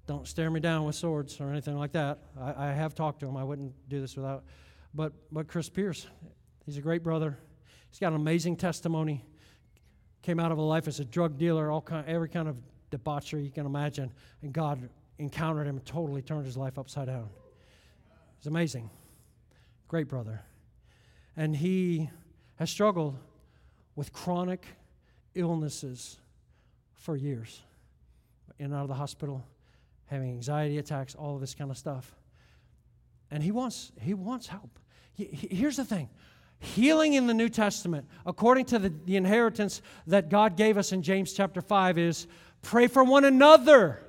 Don't stare me down with swords or anything like that. I, I have talked to him. I wouldn't do this without. But, but Chris Pierce, he's a great brother. He's got an amazing testimony. Came out of a life as a drug dealer, all kind, every kind of debauchery you can imagine, and God encountered him and totally turned his life upside down. It's amazing. Great brother. And he has struggled with chronic illnesses for years. In and out of the hospital, having anxiety attacks, all of this kind of stuff. And he wants, he wants help. He, he, here's the thing healing in the New Testament, according to the, the inheritance that God gave us in James chapter 5, is pray for one another.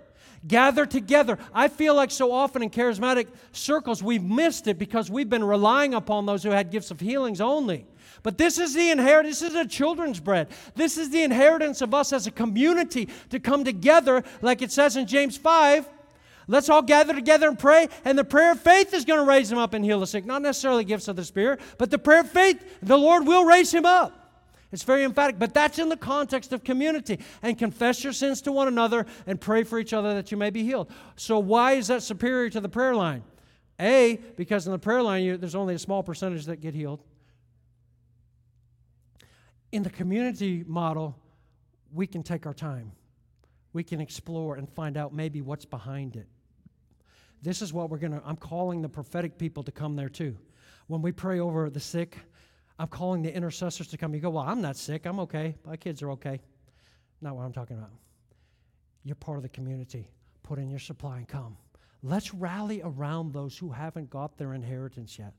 Gather together. I feel like so often in charismatic circles we've missed it because we've been relying upon those who had gifts of healings only. But this is the inheritance, this is a children's bread. This is the inheritance of us as a community to come together, like it says in James 5. Let's all gather together and pray, and the prayer of faith is going to raise him up and heal the sick. Not necessarily gifts of the Spirit, but the prayer of faith, the Lord will raise him up. It's very emphatic, but that's in the context of community. And confess your sins to one another and pray for each other that you may be healed. So, why is that superior to the prayer line? A, because in the prayer line, you, there's only a small percentage that get healed. In the community model, we can take our time. We can explore and find out maybe what's behind it. This is what we're going to, I'm calling the prophetic people to come there too. When we pray over the sick, I'm calling the intercessors to come. You go, Well, I'm not sick. I'm okay. My kids are okay. Not what I'm talking about. You're part of the community. Put in your supply and come. Let's rally around those who haven't got their inheritance yet.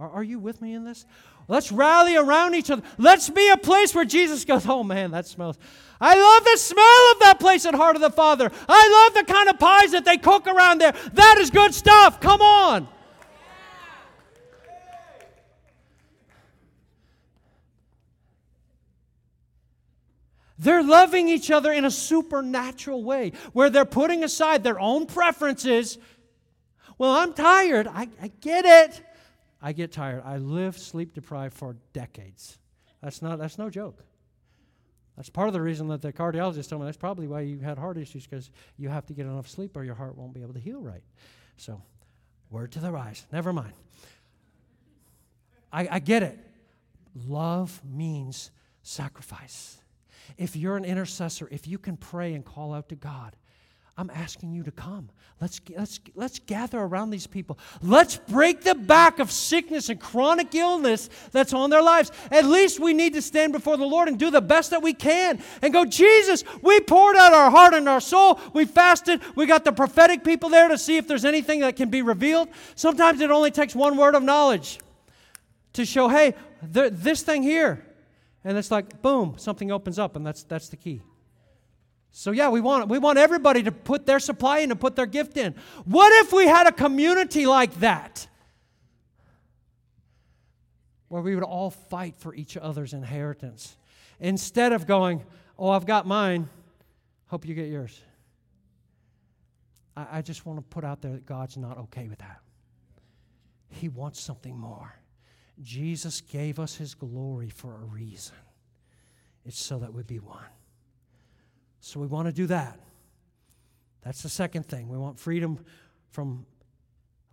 Are, are you with me in this? Let's rally around each other. Let's be a place where Jesus goes, Oh man, that smells. I love the smell of that place at Heart of the Father. I love the kind of pies that they cook around there. That is good stuff. Come on. They're loving each other in a supernatural way where they're putting aside their own preferences. Well, I'm tired. I, I get it. I get tired. I live sleep deprived for decades. That's, not, that's no joke. That's part of the reason that the cardiologist told me that's probably why you had heart issues because you have to get enough sleep or your heart won't be able to heal right. So, word to the wise. Never mind. I, I get it. Love means sacrifice. If you're an intercessor, if you can pray and call out to God, I'm asking you to come. Let's, let's, let's gather around these people. Let's break the back of sickness and chronic illness that's on their lives. At least we need to stand before the Lord and do the best that we can and go, Jesus, we poured out our heart and our soul. We fasted. We got the prophetic people there to see if there's anything that can be revealed. Sometimes it only takes one word of knowledge to show, hey, this thing here, and it's like, boom, something opens up, and that's, that's the key. So, yeah, we want, we want everybody to put their supply in and put their gift in. What if we had a community like that? Where we would all fight for each other's inheritance. Instead of going, oh, I've got mine, hope you get yours. I, I just want to put out there that God's not okay with that. He wants something more. Jesus gave us his glory for a reason. It's so that we be one. So we want to do that. That's the second thing. We want freedom from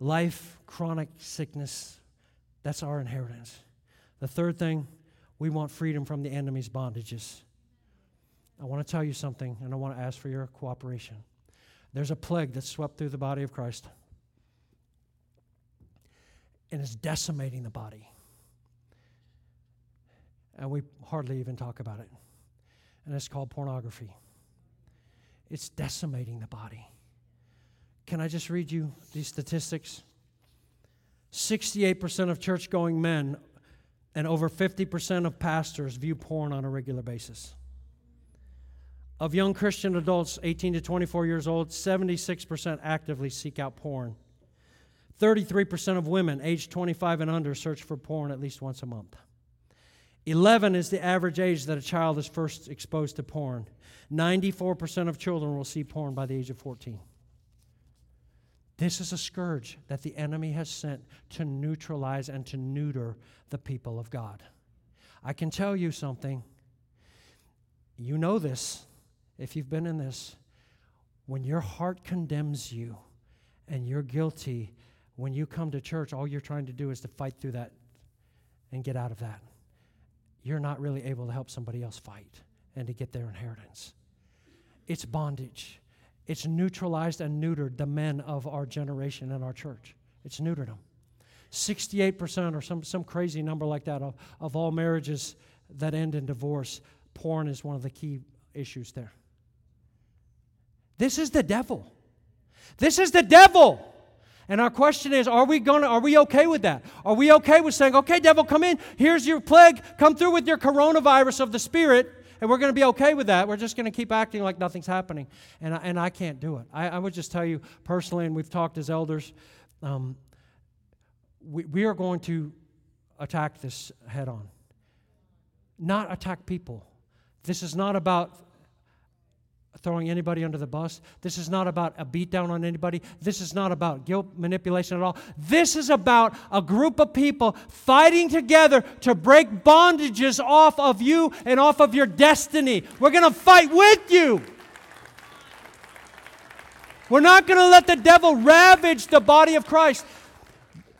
life, chronic sickness. That's our inheritance. The third thing, we want freedom from the enemy's bondages. I want to tell you something, and I want to ask for your cooperation. There's a plague that swept through the body of Christ and is decimating the body and we hardly even talk about it. And it's called pornography. It's decimating the body. Can I just read you these statistics? 68% of church going men and over 50% of pastors view porn on a regular basis. Of young Christian adults 18 to 24 years old, 76% actively seek out porn. 33% of women aged 25 and under search for porn at least once a month. 11 is the average age that a child is first exposed to porn. 94% of children will see porn by the age of 14. This is a scourge that the enemy has sent to neutralize and to neuter the people of God. I can tell you something. You know this if you've been in this. when your heart condemns you and you're guilty, when you come to church, all you're trying to do is to fight through that and get out of that. You're not really able to help somebody else fight and to get their inheritance. It's bondage. It's neutralized and neutered the men of our generation and our church. It's neutered them. 68% or some, some crazy number like that of, of all marriages that end in divorce, porn is one of the key issues there. This is the devil. This is the devil. And our question is, are we going to are we okay with that? Are we okay with saying, "Okay, devil, come in. Here's your plague. Come through with your coronavirus of the spirit." And we're going to be okay with that. We're just going to keep acting like nothing's happening. And I, and I can't do it. I, I would just tell you personally, and we've talked as elders, um, we, we are going to attack this head on, not attack people. This is not about throwing anybody under the bus. This is not about a beatdown on anybody. This is not about guilt manipulation at all. This is about a group of people fighting together to break bondages off of you and off of your destiny. We're going to fight with you. We're not going to let the devil ravage the body of Christ.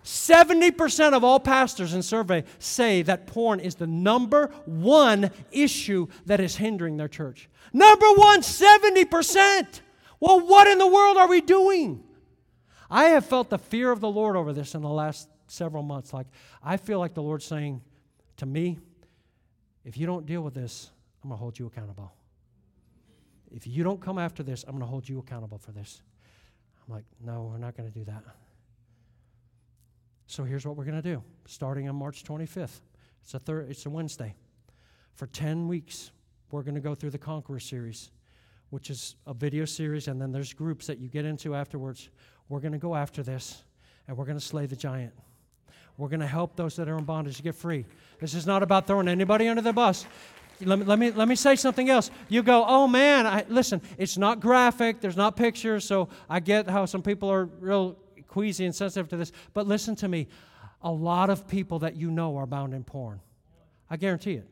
70% of all pastors in survey say that porn is the number one issue that is hindering their church. Number one, 70%. Well, what in the world are we doing? I have felt the fear of the Lord over this in the last several months. Like, I feel like the Lord's saying to me, if you don't deal with this, I'm going to hold you accountable. If you don't come after this, I'm going to hold you accountable for this. I'm like, no, we're not going to do that. So here's what we're going to do. Starting on March 25th, it's a third, it's a Wednesday. For 10 weeks, we're going to go through the Conqueror series, which is a video series, and then there's groups that you get into afterwards. We're going to go after this, and we're going to slay the giant. We're going to help those that are in bondage get free. This is not about throwing anybody under the bus. Let me, let me, let me say something else. You go, oh man, I, listen, it's not graphic, there's not pictures, so I get how some people are real queasy and sensitive to this. But listen to me a lot of people that you know are bound in porn. I guarantee it.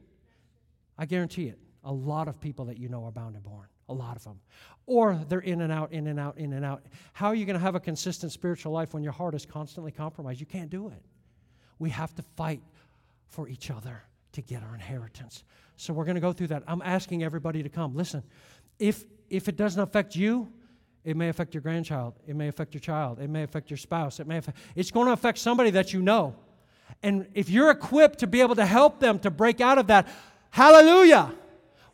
I guarantee it. A lot of people that you know are bound and born A lot of them. Or they're in and out, in and out, in and out. How are you going to have a consistent spiritual life when your heart is constantly compromised? You can't do it. We have to fight for each other to get our inheritance. So we're going to go through that. I'm asking everybody to come. Listen, if if it doesn't affect you, it may affect your grandchild. It may affect your child. It may affect your spouse. It may affect, it's going to affect somebody that you know. And if you're equipped to be able to help them to break out of that, hallelujah.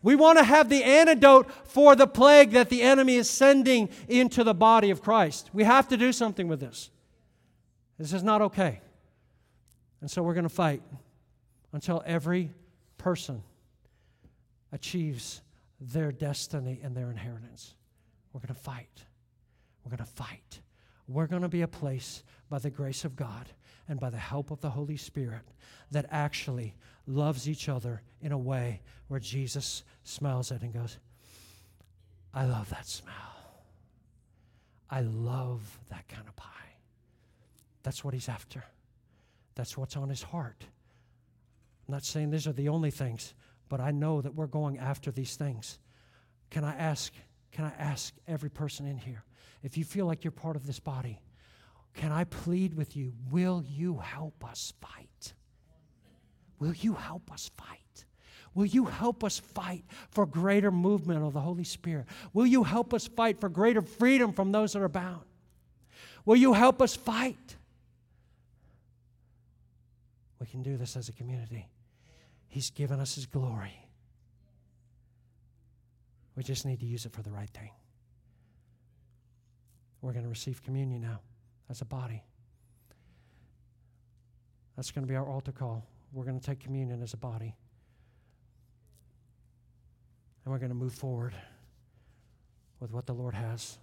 We want to have the antidote for the plague that the enemy is sending into the body of Christ. We have to do something with this. This is not okay. And so we're going to fight until every person achieves their destiny and their inheritance. We're going to fight. We're going to fight. We're going to be a place by the grace of God and by the help of the Holy Spirit that actually loves each other in a way where Jesus smells it and goes, I love that smell. I love that kind of pie. That's what he's after. That's what's on his heart. I'm not saying these are the only things, but I know that we're going after these things. Can I ask? Can I ask every person in here, if you feel like you're part of this body, can I plead with you, will you help us fight? Will you help us fight? Will you help us fight for greater movement of the Holy Spirit? Will you help us fight for greater freedom from those that are bound? Will you help us fight? We can do this as a community. He's given us His glory. We just need to use it for the right thing. We're going to receive communion now as a body. That's going to be our altar call. We're going to take communion as a body. And we're going to move forward with what the Lord has